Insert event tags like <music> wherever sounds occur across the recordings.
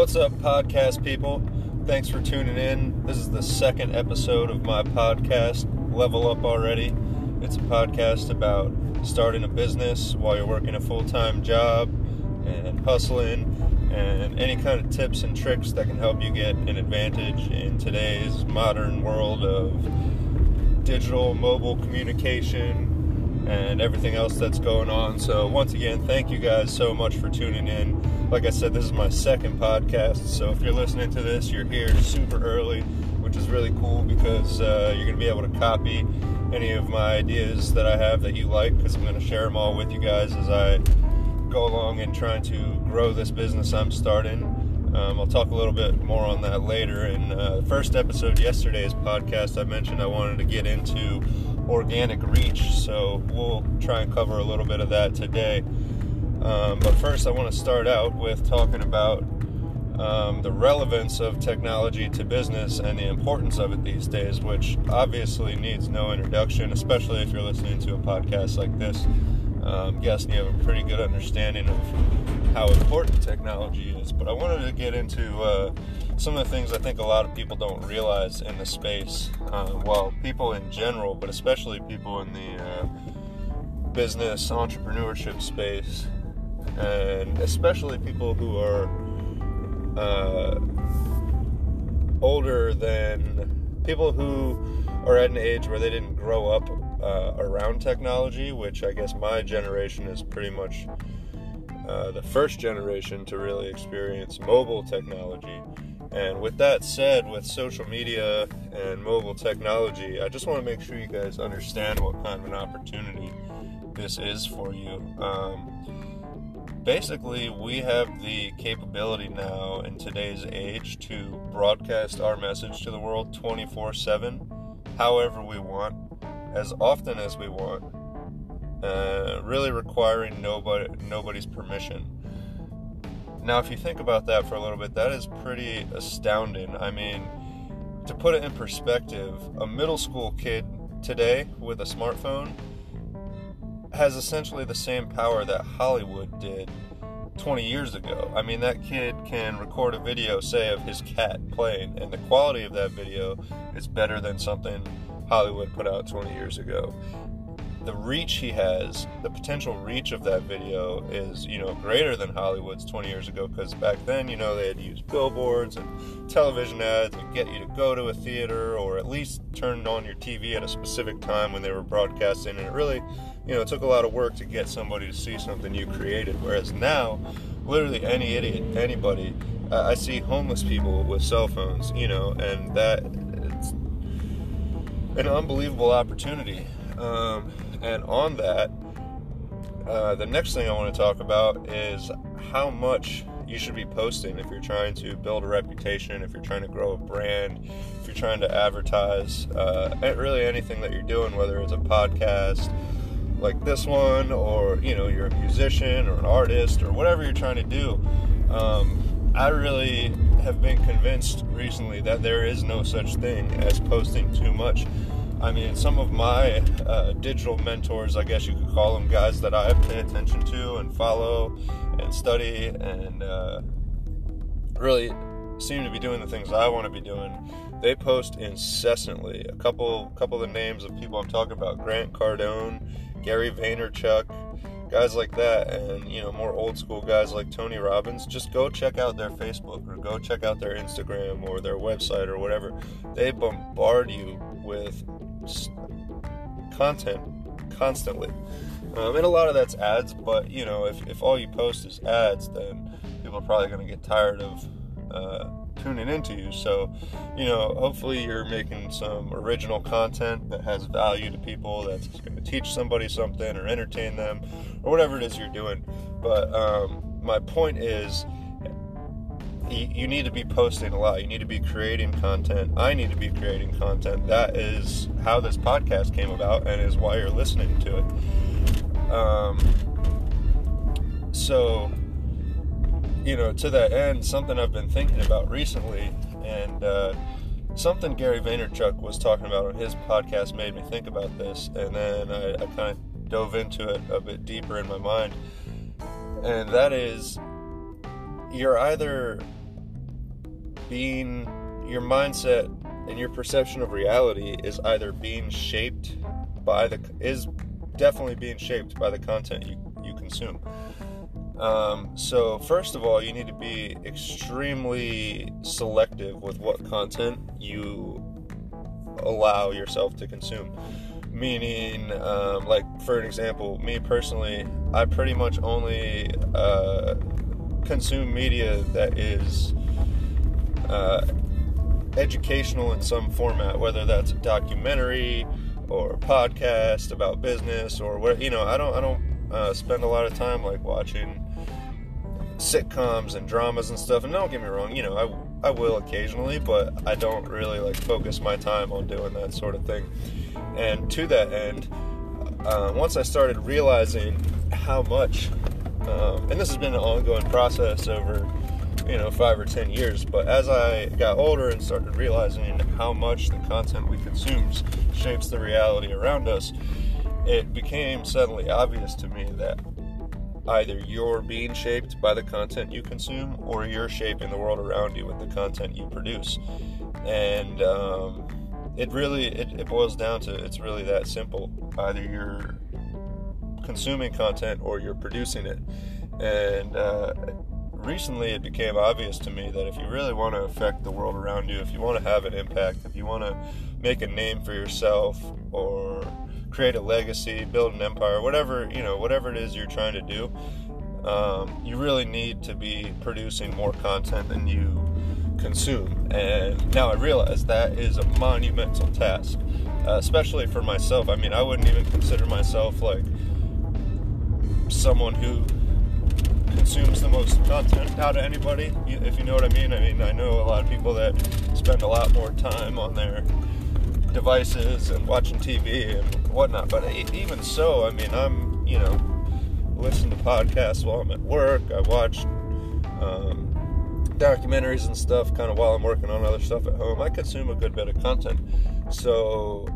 What's up, podcast people? Thanks for tuning in. This is the second episode of my podcast, Level Up Already. It's a podcast about starting a business while you're working a full time job and hustling, and any kind of tips and tricks that can help you get an advantage in today's modern world of digital mobile communication and everything else that's going on. So, once again, thank you guys so much for tuning in. Like I said, this is my second podcast, so if you're listening to this, you're here super early, which is really cool because uh, you're going to be able to copy any of my ideas that I have that you like because I'm going to share them all with you guys as I go along and trying to grow this business I'm starting. Um, I'll talk a little bit more on that later. In uh, first episode, yesterday's podcast, I mentioned I wanted to get into organic reach, so we'll try and cover a little bit of that today. Um, but first, I want to start out with talking about um, the relevance of technology to business and the importance of it these days, which obviously needs no introduction, especially if you're listening to a podcast like this. Um, I'm guessing you have a pretty good understanding of how important technology is. But I wanted to get into uh, some of the things I think a lot of people don't realize in the space. Uh, well, people in general, but especially people in the uh, business entrepreneurship space and especially people who are uh, older than people who are at an age where they didn't grow up uh, around technology, which I guess my generation is pretty much uh, the first generation to really experience mobile technology. And with that said, with social media and mobile technology, I just want to make sure you guys understand what kind of an opportunity this is for you. Um, basically, we have the capability now in today's age to broadcast our message to the world 24 7, however we want, as often as we want, uh, really requiring nobody, nobody's permission. Now, if you think about that for a little bit, that is pretty astounding. I mean, to put it in perspective, a middle school kid today with a smartphone has essentially the same power that Hollywood did 20 years ago. I mean, that kid can record a video, say, of his cat playing, and the quality of that video is better than something Hollywood put out 20 years ago. The reach he has, the potential reach of that video is, you know, greater than Hollywood's 20 years ago because back then, you know, they had to use billboards and television ads and get you to go to a theater or at least turn on your TV at a specific time when they were broadcasting, and it really you know, it took a lot of work to get somebody to see something you created. Whereas now, literally any idiot, anybody, uh, I see homeless people with cell phones, you know, and that an unbelievable opportunity. Um, and on that, uh, the next thing I want to talk about is how much you should be posting if you're trying to build a reputation, if you're trying to grow a brand, if you're trying to advertise, uh, really anything that you're doing, whether it's a podcast, like this one, or you know, you're a musician or an artist or whatever you're trying to do. Um, I really have been convinced recently that there is no such thing as posting too much. I mean, some of my uh, digital mentors, I guess you could call them guys that I pay attention to and follow and study and uh, really seem to be doing the things I want to be doing. They post incessantly. A couple, couple of the names of people I'm talking about: Grant Cardone, Gary Vaynerchuk, guys like that, and you know more old school guys like Tony Robbins. Just go check out their Facebook or go check out their Instagram or their website or whatever. They bombard you with content constantly. Um, and a lot of that's ads, but you know, if, if all you post is ads, then people are probably going to get tired of uh, tuning into you. So, you know, hopefully you're making some original content that has value to people, that's going to teach somebody something or entertain them or whatever it is you're doing. But um, my point is, you need to be posting a lot. You need to be creating content. I need to be creating content. That is how this podcast came about and is why you're listening to it. Um, so, you know, to that end, something I've been thinking about recently, and uh, something Gary Vaynerchuk was talking about on his podcast made me think about this, and then I, I kind of dove into it a bit deeper in my mind, and that is, you're either being your mindset and your perception of reality is either being shaped by the is definitely being shaped by the content you, you consume. Um, so first of all, you need to be extremely selective with what content you allow yourself to consume. Meaning, um, like for an example, me personally, I pretty much only uh, consume media that is uh, educational in some format, whether that's a documentary or a podcast about business or what. You know, I don't I don't uh, spend a lot of time like watching sitcoms and dramas and stuff. And don't get me wrong, you know, I I will occasionally, but I don't really like focus my time on doing that sort of thing. And to that end, uh, once I started realizing how much, um, and this has been an ongoing process over you know five or ten years but as i got older and started realizing how much the content we consume shapes the reality around us it became suddenly obvious to me that either you're being shaped by the content you consume or you're shaping the world around you with the content you produce. And um, it really it, it boils down to it's really that simple. Either you're consuming content or you're producing it. And uh, recently it became obvious to me that if you really want to affect the world around you, if you want to have an impact, if you want to make a name for yourself or create a legacy, build an empire, whatever, you know, whatever it is you're trying to do, um, you really need to be producing more content than you consume. And now I realize that is a monumental task, uh, especially for myself. I mean, I wouldn't even consider myself like someone who consumes the most content out of anybody, if you know what I mean. I mean, I know a lot of people that spend a lot more time on their devices and watching TV and whatnot, but even so, I mean, I'm, you know, listen to podcasts while I'm at work. I watch um, documentaries and stuff kind of while I'm working on other stuff at home. I consume a good bit of content. So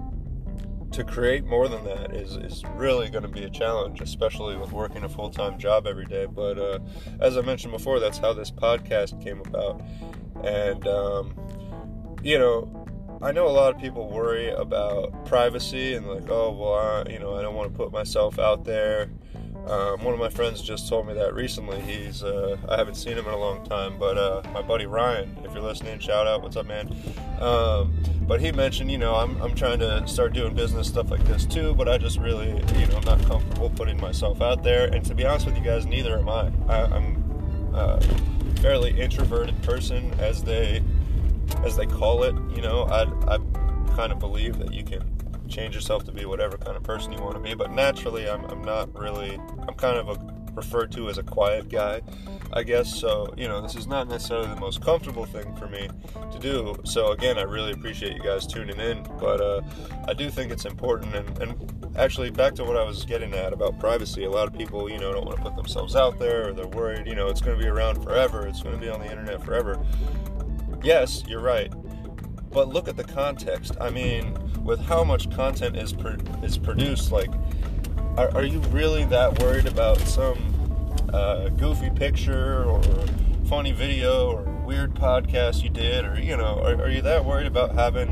to create more than that is, is really going to be a challenge, especially with working a full time job every day. But uh, as I mentioned before, that's how this podcast came about. And, um, you know, I know a lot of people worry about privacy and, like, oh, well, I, you know, I don't want to put myself out there. Um, one of my friends just told me that recently. He's uh, I haven't seen him in a long time, but uh, my buddy Ryan, if you're listening, shout out. What's up, man? Um, but he mentioned, you know, I'm, I'm trying to start doing business stuff like this too, but I just really, you know, I'm not comfortable putting myself out there. And to be honest with you guys, neither am I. I I'm a fairly introverted person, as they as they call it. You know, I I kind of believe that you can change yourself to be whatever kind of person you want to be. But naturally, I'm, I'm not really, I'm kind of a, referred to as a quiet guy, I guess. So, you know, this is not necessarily the most comfortable thing for me to do. So, again, I really appreciate you guys tuning in. But uh, I do think it's important. And, and actually, back to what I was getting at about privacy, a lot of people, you know, don't want to put themselves out there or they're worried, you know, it's going to be around forever, it's going to be on the internet forever. Yes, you're right. But look at the context. I mean, with how much content is is produced, like, are, are, you really that worried about some uh, goofy picture or funny video or weird podcast you did, or you know, are, are you that worried about having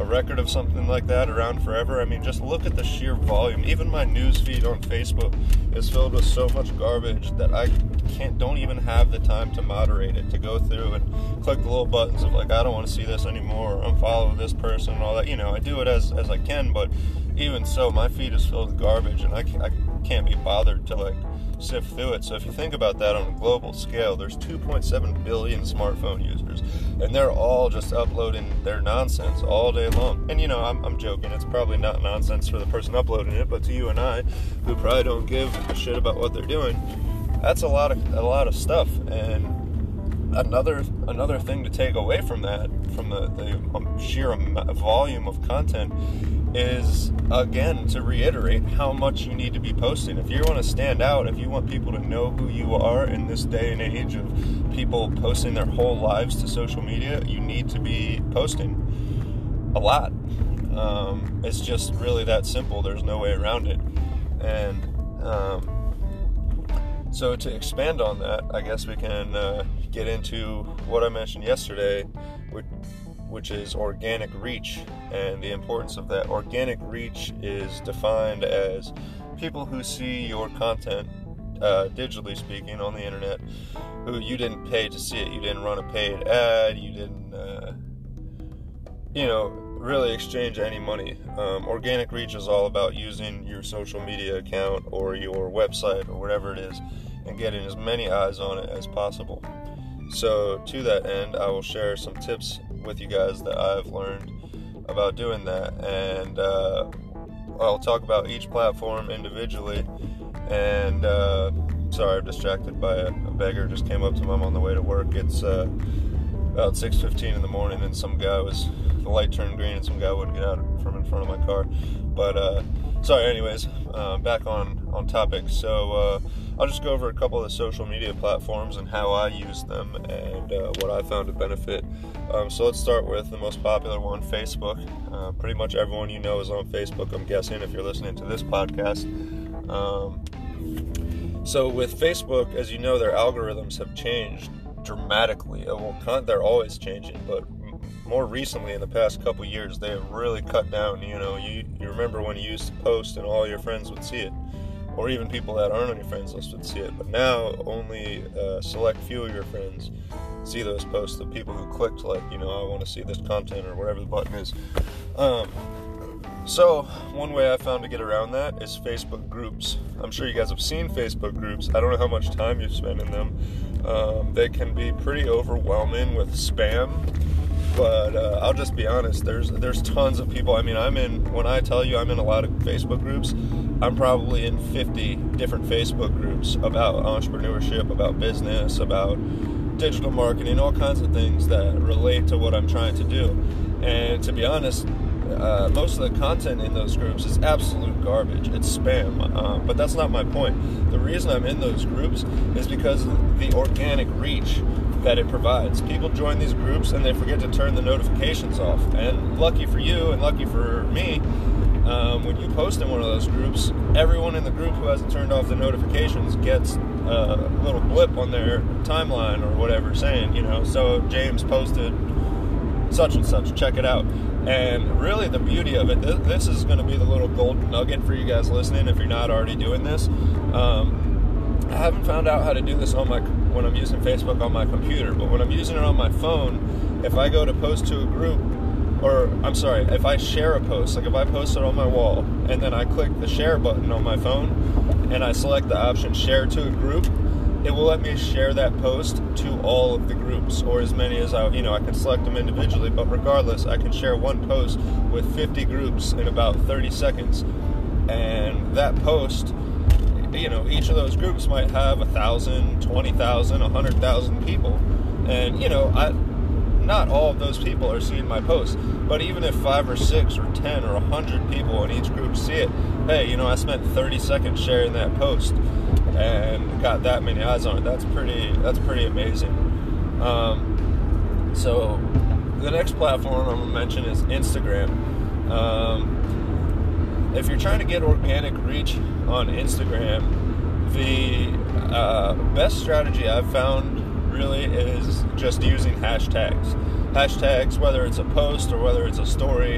a record of something like that around forever? I mean, just look at the sheer volume. Even my news feed on Facebook is filled with so much garbage that I can't don't even have the time to moderate it to go through and click the little buttons of like I don't want to see this anymore or unfollow this person and all that. You know, I do it as as I can, but even so, my feed is filled with garbage, and I, I can't be bothered to like sift through it. So if you think about that on a global scale, there's 2.7 billion smartphone users, and they're all just uploading their nonsense all day long. And you know, I'm, I'm joking. It's probably not nonsense for the person uploading it, but to you and I, who probably don't give a shit about what they're doing, that's a lot of a lot of stuff. And another another thing to take away from that, from the, the um, sheer volume of content, is again to reiterate how much you need to be posting. If you want to stand out, if you want people to know who you are in this day and age of people posting their whole lives to social media, you need to be posting a lot. Um, it's just really that simple. There's no way around it. And um, So, to expand on that, I guess we can uh, get into what I mentioned yesterday, which, which is organic reach and the importance of that. Organic reach is defined as people who see your content, uh, digitally speaking, on the internet, who you didn't pay to see it. You didn't run a paid ad, you didn't, uh, you know, really exchange any money. Um, organic reach is all about using your social media account or your website or whatever it is and getting as many eyes on it as possible. So, to that end, I will share some tips with you guys that I've learned about doing that, and uh, I'll talk about each platform individually. And uh, sorry, I'm distracted by a, a, beggar just came up to me on the way to work. It's uh, about 6:15 in the morning, and some guy was the light turned green, and some guy wouldn't get out from in front of my car. But uh, sorry, anyways, uh, back on on topic. So uh, I'll just go over a couple of the social media platforms and how I use them and uh, what I found to benefit. Um, so let's start with the most popular one, Facebook. Uh, pretty much everyone you know is on Facebook. I'm guessing if you're listening to this podcast. Um, so with Facebook, as you know, their algorithms have changed dramatically. Well, they're always changing, but more recently in the past couple years they have really cut down you know you, you remember when you used to post and all your friends would see it or even people that aren't on your friends list would see it but now only a select few of your friends see those posts the people who clicked like you know i want to see this content or whatever the button is. Um, so one way i found to get around that is facebook groups. I'm sure you guys have seen facebook groups. I don't know how much time you've spent in them. Um, they can be pretty overwhelming with spam but uh, I'll just be honest. There's there's tons of people. I mean, I'm in. When I tell you I'm in a lot of Facebook groups, I'm probably in 50 different Facebook groups about entrepreneurship, about business, about digital marketing, all kinds of things that relate to what I'm trying to do. And to be honest, uh, most of the content in those groups is absolute garbage. It's spam. Uh, but that's not my point. The reason I'm in those groups is because the organic reach that it provides. People join these groups and they forget to turn the notifications off. And lucky for you and lucky for me, um, when you post in one of those groups, everyone in the group who hasn't turned off the notifications gets a little blip on their timeline or whatever saying, you know, so James posted such and such, check it out. And really, the beauty of it, this, is going to be the little gold nugget for you guys listening if you're not already doing this. Um, I haven't found out how to do this on my when I'm using Facebook on my computer, but when I'm using it on my phone, if I go to post to a group, or I'm sorry, if I share a post, like if I post it on my wall and then I click the share button on my phone and I select the option share to a group, it will let me share that post to all of the groups or as many as I, you know, I can select them individually, but regardless, I can share one post with 50 groups in about 30 seconds. And that post you know, each of those groups might have a thousand, twenty thousand, a hundred thousand people, and you know, I, not all of those people are seeing my post, but even if five or six or ten or a hundred people in each group see it, hey, you know, I spent 30 seconds sharing that post and got that many eyes on it. That's pretty. That's pretty amazing. Um, so, the next platform I'm gonna mention is Instagram. Um, if you're trying to get organic reach on Instagram, the uh, best strategy I've found really is just using hashtags. Hashtags, whether it's a post or whether it's a story,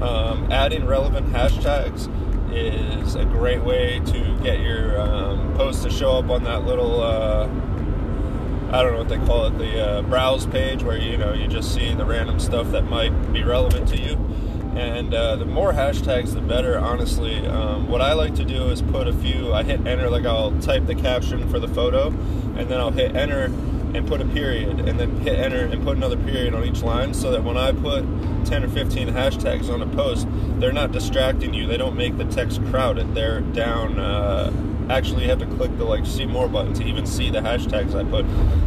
um, adding relevant hashtags is a great way to get your um, post to show up on that little. Uh, I don't know what they call it, the uh, browse page where you know you just see the random stuff that might be relevant to you and uh, the more hashtags the better honestly. Um, what i like to do is put a few i hit enter like i'll type the caption for the photo and then i'll hit enter and put a period and then hit enter and put another period on each line so that when i put 10 or 15 hashtags on a post they're not distracting you. They don't make the text crowded. They're down uh, actually you have to click the like see more button to even see the hashtags i put.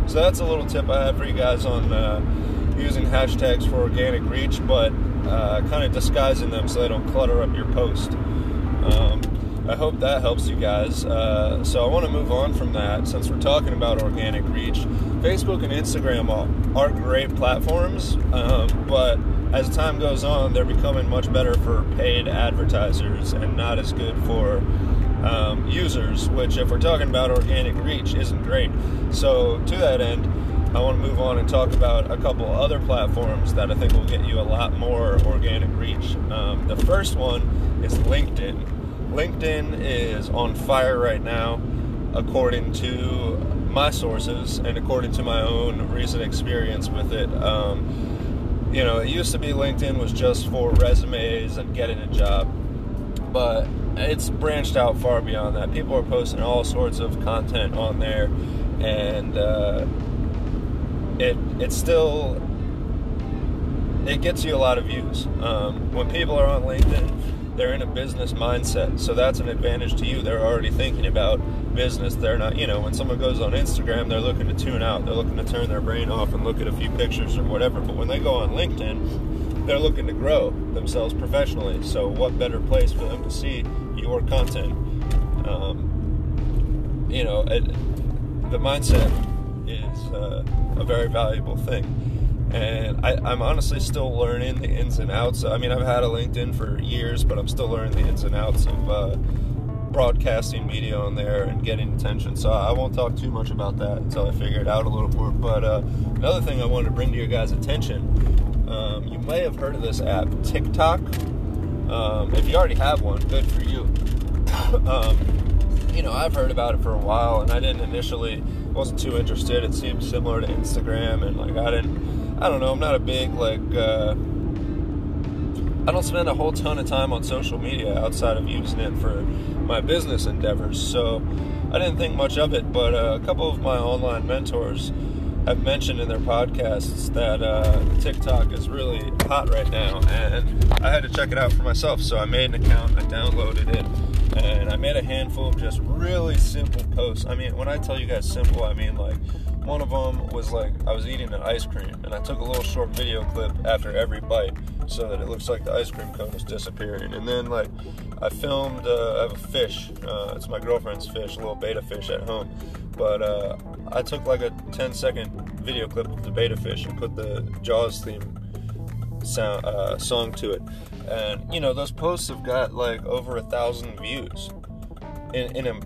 So that's a little tip i have for you guys on uh, using hashtags for organic reach but uh, kind of disguising them so they don't clutter up your post. Um, I hope that helps you guys. Uh, so I want to move on from that since we're talking about organic reach. Facebook and Instagram are, great platforms, um, but as time goes on, they're becoming much better for paid advertisers and not as good for um, users, which, if we're talking about organic reach, isn't great. So, to that end, I want to move on and talk about a couple other platforms that I think will get you a lot more organic reach. Um, the first one is LinkedIn. LinkedIn is on fire right now, according to my sources and according to my own recent experience with it. Um, you know, it used to be LinkedIn was just for resumes and getting a job, but it's branched out far beyond that. People are posting all sorts of content on there, and uh, it it's still it gets you a lot of views. Um, when people are on LinkedIn, they're in a business mindset, so that's an advantage to you. They're already thinking about business. They're not, you know, when someone goes on Instagram, they're looking to tune out. They're looking to turn their brain off and look at a few pictures or whatever. But when they go on LinkedIn, they're looking to grow themselves professionally. So, what better place for them to see your content? Um, you know, it, the mindset is uh, a very valuable thing. And I, am honestly still learning the ins and outs. I mean, I've had a LinkedIn for years, but I'm still learning the ins and outs of uh, broadcasting media on there and getting attention. So I won't talk too much about that until I figure it out a little more. But uh, another thing I wanted to bring to your guys' attention um, you may have heard of this app, TikTok. Um, if you already have one, good for you. <coughs> um, you know, I've heard about it for a while, and I didn't initially wasn't too interested. It seemed similar to Instagram, and like I didn't, I don't know. I'm not a big like. Uh, I don't spend a whole ton of time on social media outside of using it for my business endeavors, so I didn't think much of it. But uh, a couple of my online mentors have mentioned in their podcasts that uh, TikTok is really hot right now, and I had to check it out for myself. So I made an account, I downloaded it, and I made a handful of just really simple posts. I mean, when I tell you guys simple, I mean like one of them was like I was eating an ice cream, and I took a little short video clip after every bite so that it looks like the ice cream cone is disappearing. And then like I filmed, uh, I have a fish. Uh, it's my girlfriend's fish, a little betta fish at home. But uh, I took like a 10 second video clip of the betta fish and put the Jaws theme sound uh, song to it. And you know those posts have got like over a thousand views in in a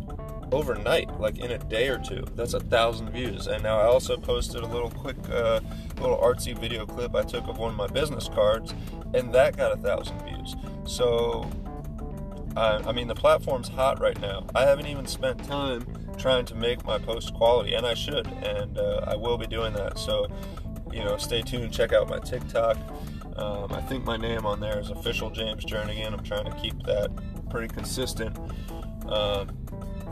overnight, like in a day or two. That's a thousand views. And now I also posted a little quick, uh, little artsy video clip I took of one of my business cards, and that got a thousand views. So, uh, I mean, the platform's hot right now. I haven't even spent time trying to make my post quality, and I should, and uh, I will be doing that. So, you know, stay tuned. Check out my TikTok. Um, I think my name on there is official James Jernigan. I'm trying to keep that pretty consistent. Um,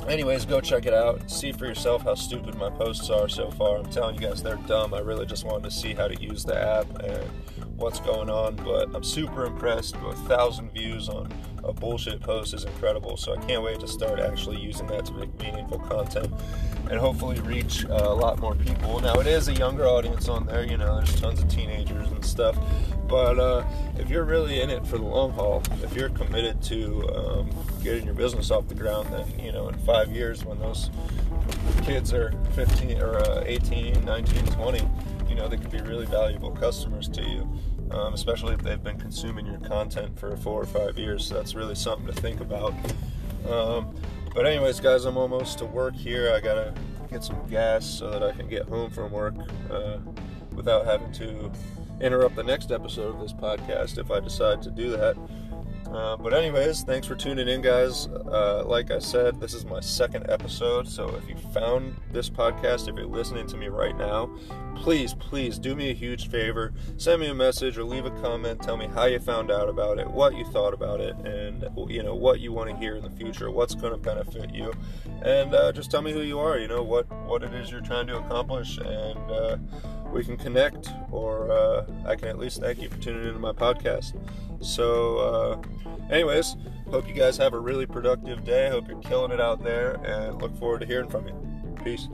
anyways, go check it out. See for yourself how stupid my posts are so far. I'm telling you guys, they're dumb. I really just wanted to see how to use the app and what's going on, but I'm super impressed. A thousand views on a bullshit post is incredible. So I can't wait to start actually using that to make meaningful content and hopefully reach uh, a lot more people. Now it is a younger audience on there. You know, there's tons of teenagers and stuff. But uh, if you're really in it for the long haul, if you're committed to um, getting your business off the ground, then you know in five years when those kids are 15 or uh, 18, 19, 20, you know they could be really valuable customers to you. Um, especially if they've been consuming your content for four or five years. So that's really something to think about. Um, but anyways, guys, I'm almost to work here. I gotta get some gas so that I can get home from work uh, without having to interrupt the next episode of this podcast if I decide to do that. Uh, but anyways, thanks for tuning in, guys. Uh, like I said, this is my second episode, so if you found this podcast, if you're listening to me right now, please, please do me a huge favor. Send me a message or leave a comment. Tell me how you found out about it, what you thought about it, and you know what you want to hear in the future, what's going to benefit you, and uh, just tell me who you are. You know what what it is you're trying to accomplish, and uh, we can connect, or uh, I can at least thank you for tuning into my podcast. So, uh, anyways, hope you guys have a really productive day. Hope you're killing it out there, and look forward to hearing from you. Peace.